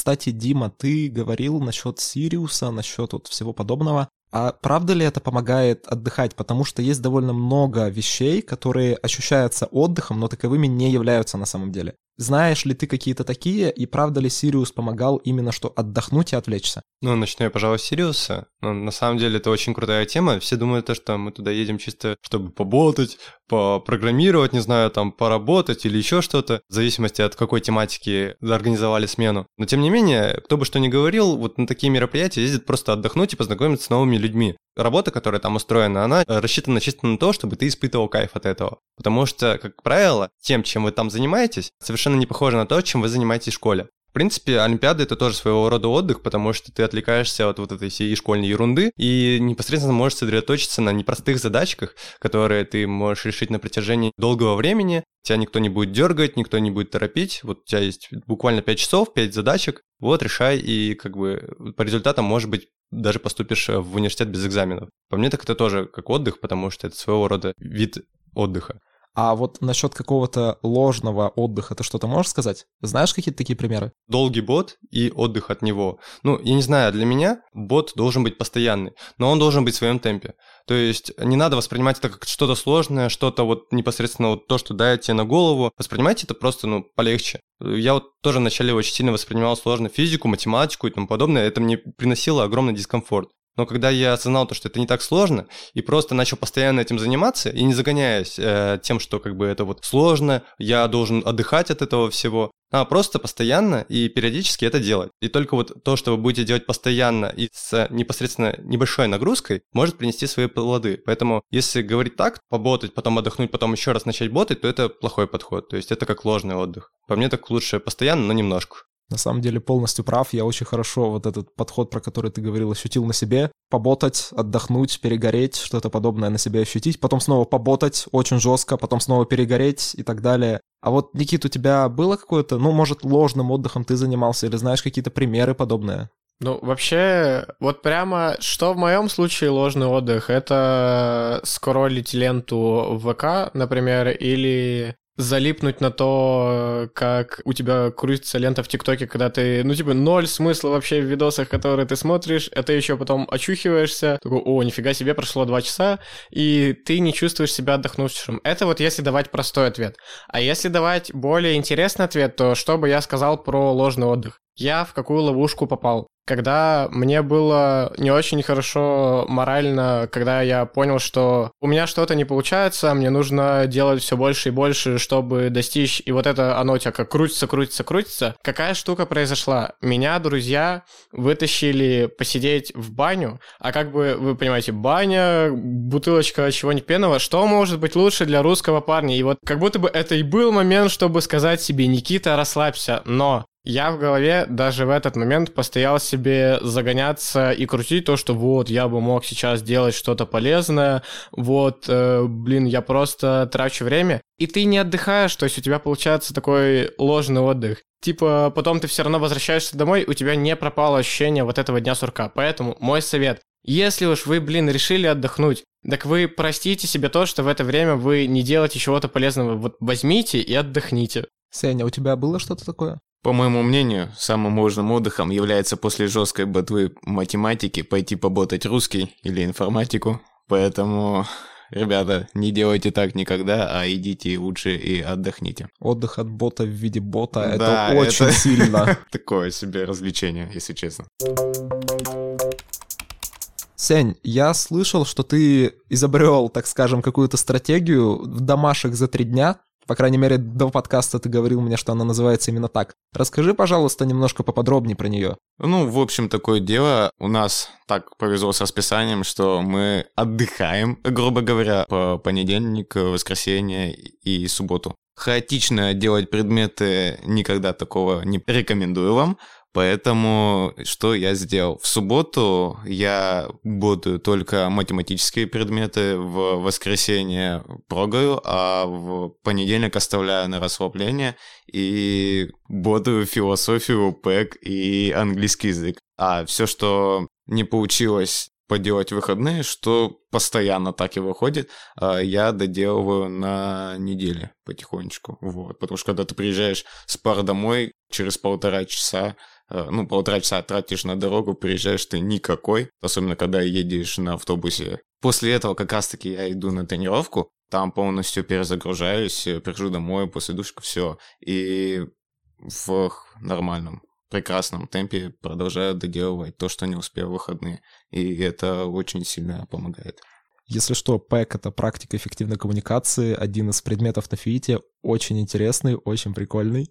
Кстати, Дима, ты говорил насчет Сириуса, насчет вот всего подобного. А правда ли это помогает отдыхать? Потому что есть довольно много вещей, которые ощущаются отдыхом, но таковыми не являются на самом деле. Знаешь ли ты какие-то такие, и правда ли Сириус помогал именно что отдохнуть и отвлечься? Ну, начну я, пожалуй, с Сириуса. Но на самом деле это очень крутая тема. Все думают, то, что мы туда едем чисто, чтобы поботать, попрограммировать, не знаю, там, поработать или еще что-то, в зависимости от какой тематики организовали смену. Но тем не менее, кто бы что ни говорил, вот на такие мероприятия ездит просто отдохнуть и познакомиться с новыми людьми работа, которая там устроена, она э, рассчитана чисто на то, чтобы ты испытывал кайф от этого. Потому что, как правило, тем, чем вы там занимаетесь, совершенно не похоже на то, чем вы занимаетесь в школе. В принципе, Олимпиада это тоже своего рода отдых, потому что ты отвлекаешься от вот этой всей школьной ерунды и непосредственно можешь сосредоточиться на непростых задачках, которые ты можешь решить на протяжении долгого времени. Тебя никто не будет дергать, никто не будет торопить. Вот у тебя есть буквально 5 часов, 5 задачек. Вот, решай, и как бы по результатам, может быть, даже поступишь в университет без экзаменов. По мне так это тоже как отдых, потому что это своего рода вид отдыха. А вот насчет какого-то ложного отдыха ты что-то можешь сказать? Знаешь какие-то такие примеры? Долгий бот и отдых от него. Ну, я не знаю, для меня бот должен быть постоянный, но он должен быть в своем темпе. То есть не надо воспринимать это как что-то сложное, что-то вот непосредственно вот то, что дает тебе на голову. Воспринимайте это просто, ну, полегче. Я вот тоже вначале очень сильно воспринимал сложно физику, математику и тому подобное. Это мне приносило огромный дискомфорт. Но когда я осознал то, что это не так сложно, и просто начал постоянно этим заниматься, и не загоняясь э, тем, что как бы это вот сложно, я должен отдыхать от этого всего, а просто постоянно и периодически это делать. И только вот то, что вы будете делать постоянно и с непосредственно небольшой нагрузкой, может принести свои плоды. Поэтому если говорить так, поботать, потом отдохнуть, потом еще раз начать ботать, то это плохой подход. То есть это как ложный отдых. По мне так лучше постоянно, но немножко. На самом деле полностью прав. Я очень хорошо вот этот подход, про который ты говорил, ощутил на себе. Поботать, отдохнуть, перегореть, что-то подобное на себе ощутить. Потом снова поботать очень жестко, потом снова перегореть и так далее. А вот, Никит, у тебя было какое-то, ну, может, ложным отдыхом ты занимался или знаешь какие-то примеры подобные? Ну, вообще, вот прямо, что в моем случае ложный отдых, это скроллить ленту в ВК, например, или залипнуть на то, как у тебя крутится лента в ТикТоке, когда ты, ну, типа, ноль смысла вообще в видосах, которые ты смотришь, а ты еще потом очухиваешься, такой, о, нифига себе, прошло два часа, и ты не чувствуешь себя отдохнувшим. Это вот если давать простой ответ. А если давать более интересный ответ, то что бы я сказал про ложный отдых? Я в какую ловушку попал. Когда мне было не очень хорошо морально, когда я понял, что у меня что-то не получается, мне нужно делать все больше и больше, чтобы достичь, и вот это оно тебя как крутится, крутится, крутится. Какая штука произошла? Меня друзья вытащили посидеть в баню, а как бы, вы понимаете, баня, бутылочка чего-нибудь пенного, что может быть лучше для русского парня? И вот как будто бы это и был момент, чтобы сказать себе, Никита, расслабься, но я в голове даже в этот момент постоял себе загоняться и крутить то, что вот, я бы мог сейчас делать что-то полезное, вот, э, блин, я просто трачу время. И ты не отдыхаешь, то есть у тебя получается такой ложный отдых. Типа, потом ты все равно возвращаешься домой, у тебя не пропало ощущение вот этого дня сурка. Поэтому мой совет, если уж вы, блин, решили отдохнуть, так вы простите себе то, что в это время вы не делаете чего-то полезного. Вот возьмите и отдохните. Сеня, у тебя было что-то такое? По моему мнению, самым можно отдыхом является после жесткой ботвы математики пойти поботать русский или информатику. Поэтому, ребята, не делайте так никогда, а идите лучше и отдохните. Отдых от бота в виде бота да, это очень это (laughs) сильно. Такое себе развлечение, если честно. Сень, я слышал, что ты изобрел, так скажем, какую-то стратегию в домашек за три дня. По крайней мере, до подкаста ты говорил мне, что она называется именно так. Расскажи, пожалуйста, немножко поподробнее про нее. Ну, в общем, такое дело. У нас так повезло с расписанием, что мы отдыхаем, грубо говоря, по понедельник, воскресенье и субботу. Хаотично делать предметы никогда такого не рекомендую вам. Поэтому что я сделал? В субботу я буду только математические предметы, в воскресенье прогаю, а в понедельник оставляю на расслабление и буду философию, ПЭК и английский язык. А все, что не получилось поделать выходные, что постоянно так и выходит, а я доделываю на неделе потихонечку. Вот. Потому что когда ты приезжаешь с пар домой, через полтора часа ну, полтора часа тратишь на дорогу, приезжаешь ты никакой, особенно когда едешь на автобусе. После этого как раз-таки я иду на тренировку, там полностью перезагружаюсь, э, прихожу домой после душка, все, и в нормальном, прекрасном темпе продолжаю доделывать то, что не успел в выходные. И это очень сильно помогает. Если что, ПЭК — это практика эффективной коммуникации, один из предметов на ФИИТе, очень интересный, очень прикольный.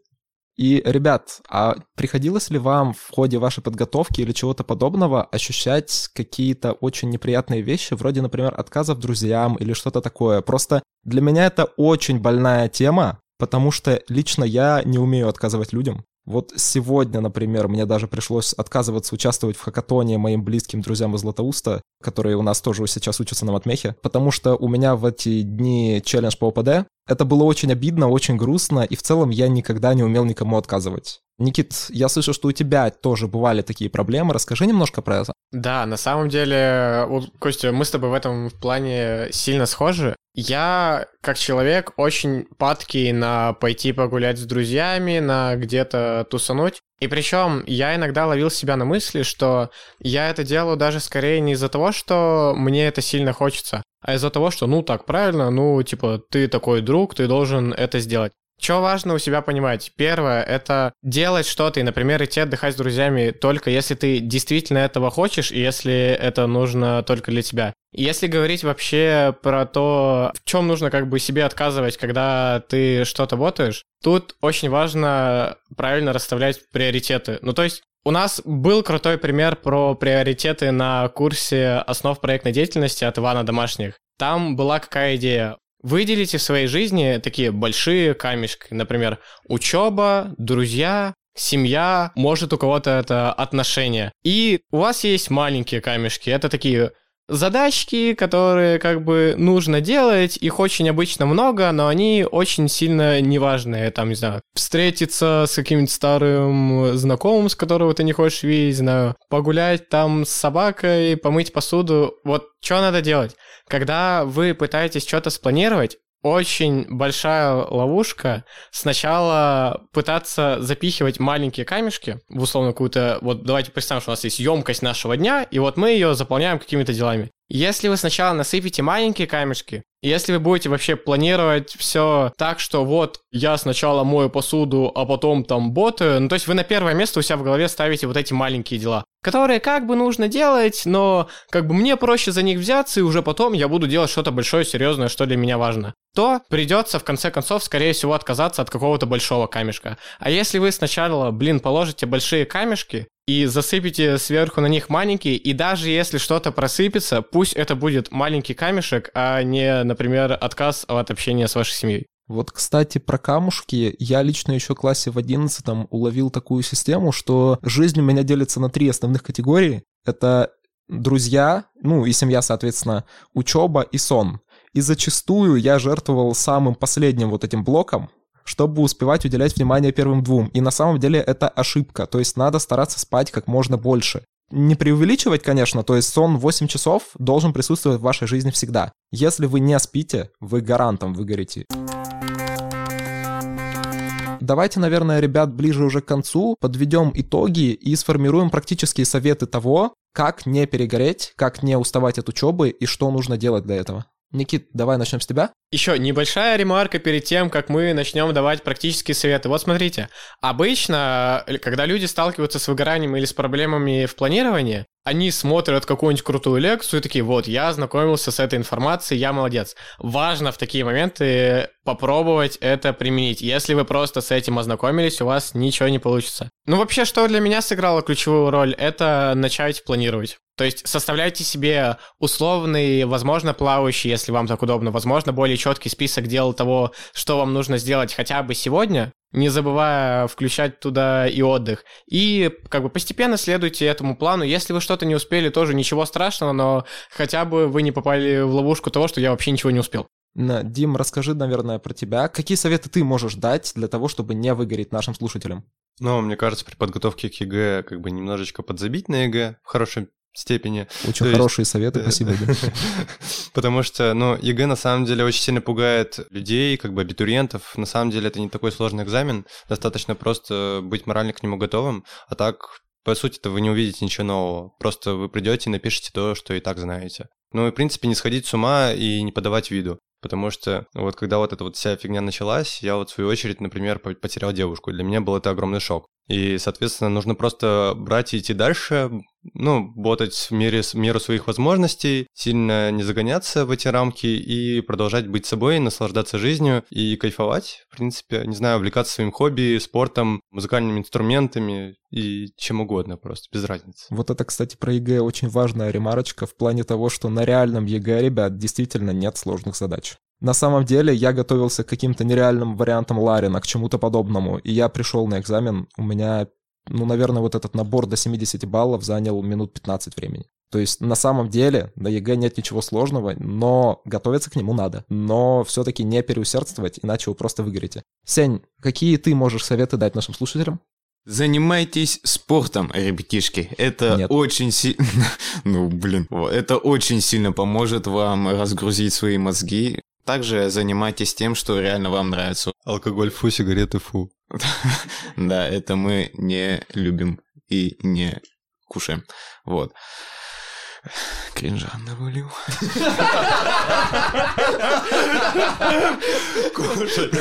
И, ребят, а приходилось ли вам в ходе вашей подготовки или чего-то подобного ощущать какие-то очень неприятные вещи, вроде, например, отказов друзьям или что-то такое? Просто для меня это очень больная тема, потому что лично я не умею отказывать людям. Вот сегодня, например, мне даже пришлось отказываться участвовать в хакатоне моим близким друзьям из Златоуста, которые у нас тоже сейчас учатся на матмехе, потому что у меня в эти дни челлендж по ОПД. Это было очень обидно, очень грустно, и в целом я никогда не умел никому отказывать. Никит, я слышу, что у тебя тоже бывали такие проблемы. Расскажи немножко про это. Да, на самом деле, Костя, мы с тобой в этом плане сильно схожи. Я, как человек, очень падкий на пойти погулять с друзьями, на где-то тусануть. И причем я иногда ловил себя на мысли, что я это делаю даже скорее не из-за того, что мне это сильно хочется, а из-за того, что, ну, так правильно, ну, типа, ты такой друг, ты должен это сделать. Что важно у себя понимать? Первое — это делать что-то, и, например, идти отдыхать с друзьями только если ты действительно этого хочешь, и если это нужно только для тебя. Если говорить вообще про то, в чем нужно как бы себе отказывать, когда ты что-то ботаешь, тут очень важно правильно расставлять приоритеты. Ну, то есть у нас был крутой пример про приоритеты на курсе основ проектной деятельности от Ивана Домашних. Там была какая идея? Выделите в своей жизни такие большие камешки, например, учеба, друзья, семья, может у кого-то это отношения. И у вас есть маленькие камешки, это такие задачки, которые как бы нужно делать, их очень обычно много, но они очень сильно неважные. Там, не знаю, встретиться с каким-нибудь старым знакомым, с которого ты не хочешь видеть, знаю, погулять там с собакой, помыть посуду. Вот что надо делать? Когда вы пытаетесь что-то спланировать, очень большая ловушка сначала пытаться запихивать маленькие камешки в условно какую-то... Вот давайте представим, что у нас есть емкость нашего дня, и вот мы ее заполняем какими-то делами. Если вы сначала насыпите маленькие камешки, если вы будете вообще планировать все так, что вот я сначала мою посуду, а потом там боты, ну то есть вы на первое место у себя в голове ставите вот эти маленькие дела, которые как бы нужно делать, но как бы мне проще за них взяться, и уже потом я буду делать что-то большое, серьезное, что для меня важно, то придется в конце концов, скорее всего, отказаться от какого-то большого камешка. А если вы сначала, блин, положите большие камешки, и засыпите сверху на них маленькие, и даже если что-то просыпется, пусть это будет маленький камешек, а не, например, отказ от общения с вашей семьей. Вот, кстати, про камушки. Я лично еще в классе в 11 уловил такую систему, что жизнь у меня делится на три основных категории. Это друзья, ну и семья, соответственно, учеба и сон. И зачастую я жертвовал самым последним вот этим блоком, чтобы успевать уделять внимание первым двум. И на самом деле это ошибка, то есть надо стараться спать как можно больше. Не преувеличивать, конечно, то есть сон 8 часов должен присутствовать в вашей жизни всегда. Если вы не спите, вы гарантом выгорите. Давайте, наверное, ребят, ближе уже к концу подведем итоги и сформируем практические советы того, как не перегореть, как не уставать от учебы и что нужно делать для этого. Никит, давай начнем с тебя. Еще небольшая ремарка перед тем, как мы начнем давать практические советы. Вот смотрите, обычно, э, когда люди сталкиваются с выгоранием или с проблемами в планировании, они смотрят какую-нибудь крутую лекцию и такие, вот, я ознакомился с этой информацией, я молодец. Важно в такие моменты попробовать это применить. Если вы просто с этим ознакомились, у вас ничего не получится. Ну, вообще, что для меня сыграло ключевую роль, это начать планировать. То есть составляйте себе условный, возможно, плавающий, если вам так удобно, возможно, более четкий список дел того, что вам нужно сделать хотя бы сегодня, не забывая включать туда и отдых. И как бы постепенно следуйте этому плану. Если вы что-то не успели, тоже ничего страшного, но хотя бы вы не попали в ловушку того, что я вообще ничего не успел. Дим, расскажи, наверное, про тебя. Какие советы ты можешь дать для того, чтобы не выгореть нашим слушателям? Ну, мне кажется, при подготовке к ЕГЭ как бы немножечко подзабить на ЕГЭ в хорошем степени. Очень То хорошие есть... советы, спасибо. (laughs) Потому что, ну, ЕГЭ на самом деле очень сильно пугает людей, как бы абитуриентов. На самом деле это не такой сложный экзамен, достаточно просто быть морально к нему готовым, а так по сути-то вы не увидите ничего нового. Просто вы придете и напишите то, что и так знаете. Ну и, в принципе, не сходить с ума и не подавать виду. Потому что вот когда вот эта вот вся фигня началась, я вот в свою очередь, например, потерял девушку. Для меня был это огромный шок. И, соответственно, нужно просто брать и идти дальше, ну, ботать в мере, в меру своих возможностей, сильно не загоняться в эти рамки и продолжать быть собой, наслаждаться жизнью и кайфовать, в принципе, не знаю, увлекаться своим хобби, спортом, музыкальными инструментами и чем угодно просто, без разницы. Вот это, кстати, про ЕГЭ очень важная ремарочка в плане того, что на реальном ЕГЭ, ребят, действительно нет сложных задач. На самом деле я готовился к каким-то нереальным вариантам Ларина, к чему-то подобному, и я пришел на экзамен, у меня, ну, наверное, вот этот набор до 70 баллов занял минут 15 времени. То есть на самом деле на ЕГЭ нет ничего сложного, но готовиться к нему надо. Но все-таки не переусердствовать, иначе вы просто выгорите. Сень, какие ты можешь советы дать нашим слушателям? Занимайтесь спортом, ребятишки. Это Нет. очень сильно... (laughs) ну, блин. Это очень сильно поможет вам разгрузить свои мозги. Также занимайтесь тем, что реально вам нравится. Алкоголь фу, сигареты фу. (laughs) Да, это мы не любим и не кушаем. Вот. Кринжа навалил. Кушать.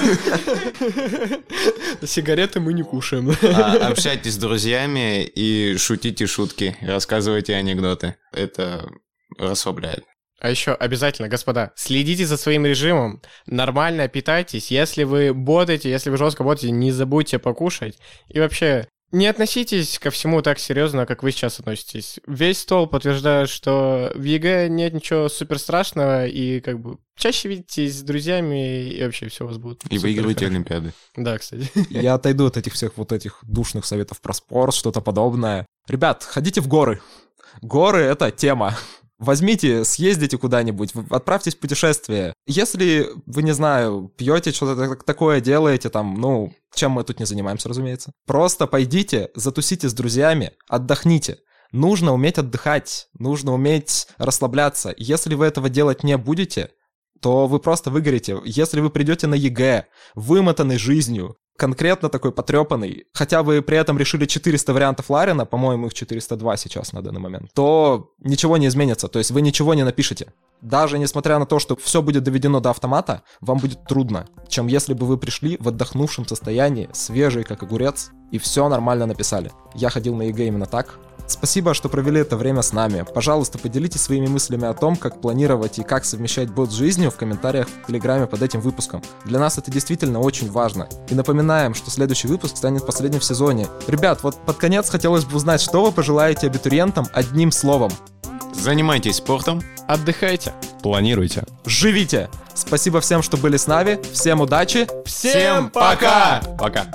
Сигареты мы не кушаем. А, общайтесь с друзьями и шутите шутки, рассказывайте анекдоты. Это расслабляет. А еще обязательно, господа, следите за своим режимом, нормально питайтесь. Если вы ботаете, если вы жестко ботаете, не забудьте покушать. И вообще, не относитесь ко всему так серьезно, как вы сейчас относитесь. Весь стол подтверждает, что в ЕГЭ нет ничего супер страшного, и как бы чаще видитесь с друзьями, и вообще все у вас будет. И выигрывайте Олимпиады. Да, кстати. (laughs) Я отойду от этих всех вот этих душных советов про спорт, что-то подобное. Ребят, ходите в горы. Горы — это тема. Возьмите, съездите куда-нибудь, отправьтесь в путешествие. Если вы, не знаю, пьете, что-то такое делаете, там, ну, чем мы тут не занимаемся, разумеется. Просто пойдите, затусите с друзьями, отдохните. Нужно уметь отдыхать, нужно уметь расслабляться. Если вы этого делать не будете, то вы просто выгорите. Если вы придете на ЕГЭ, вымотанный жизнью, конкретно такой потрепанный, хотя вы при этом решили 400 вариантов Ларина, по-моему, их 402 сейчас на данный момент, то ничего не изменится, то есть вы ничего не напишете. Даже несмотря на то, что все будет доведено до автомата, вам будет трудно, чем если бы вы пришли в отдохнувшем состоянии, свежий как огурец, и все нормально написали. Я ходил на ЕГЭ именно так, Спасибо, что провели это время с нами. Пожалуйста, поделитесь своими мыслями о том, как планировать и как совмещать бот с жизнью в комментариях в Телеграме под этим выпуском. Для нас это действительно очень важно. И напоминаем, что следующий выпуск станет последним в сезоне. Ребят, вот под конец хотелось бы узнать, что вы пожелаете абитуриентам одним словом. Занимайтесь спортом. Отдыхайте. Планируйте. Живите! Спасибо всем, что были с нами. Всем удачи. Всем пока! Пока.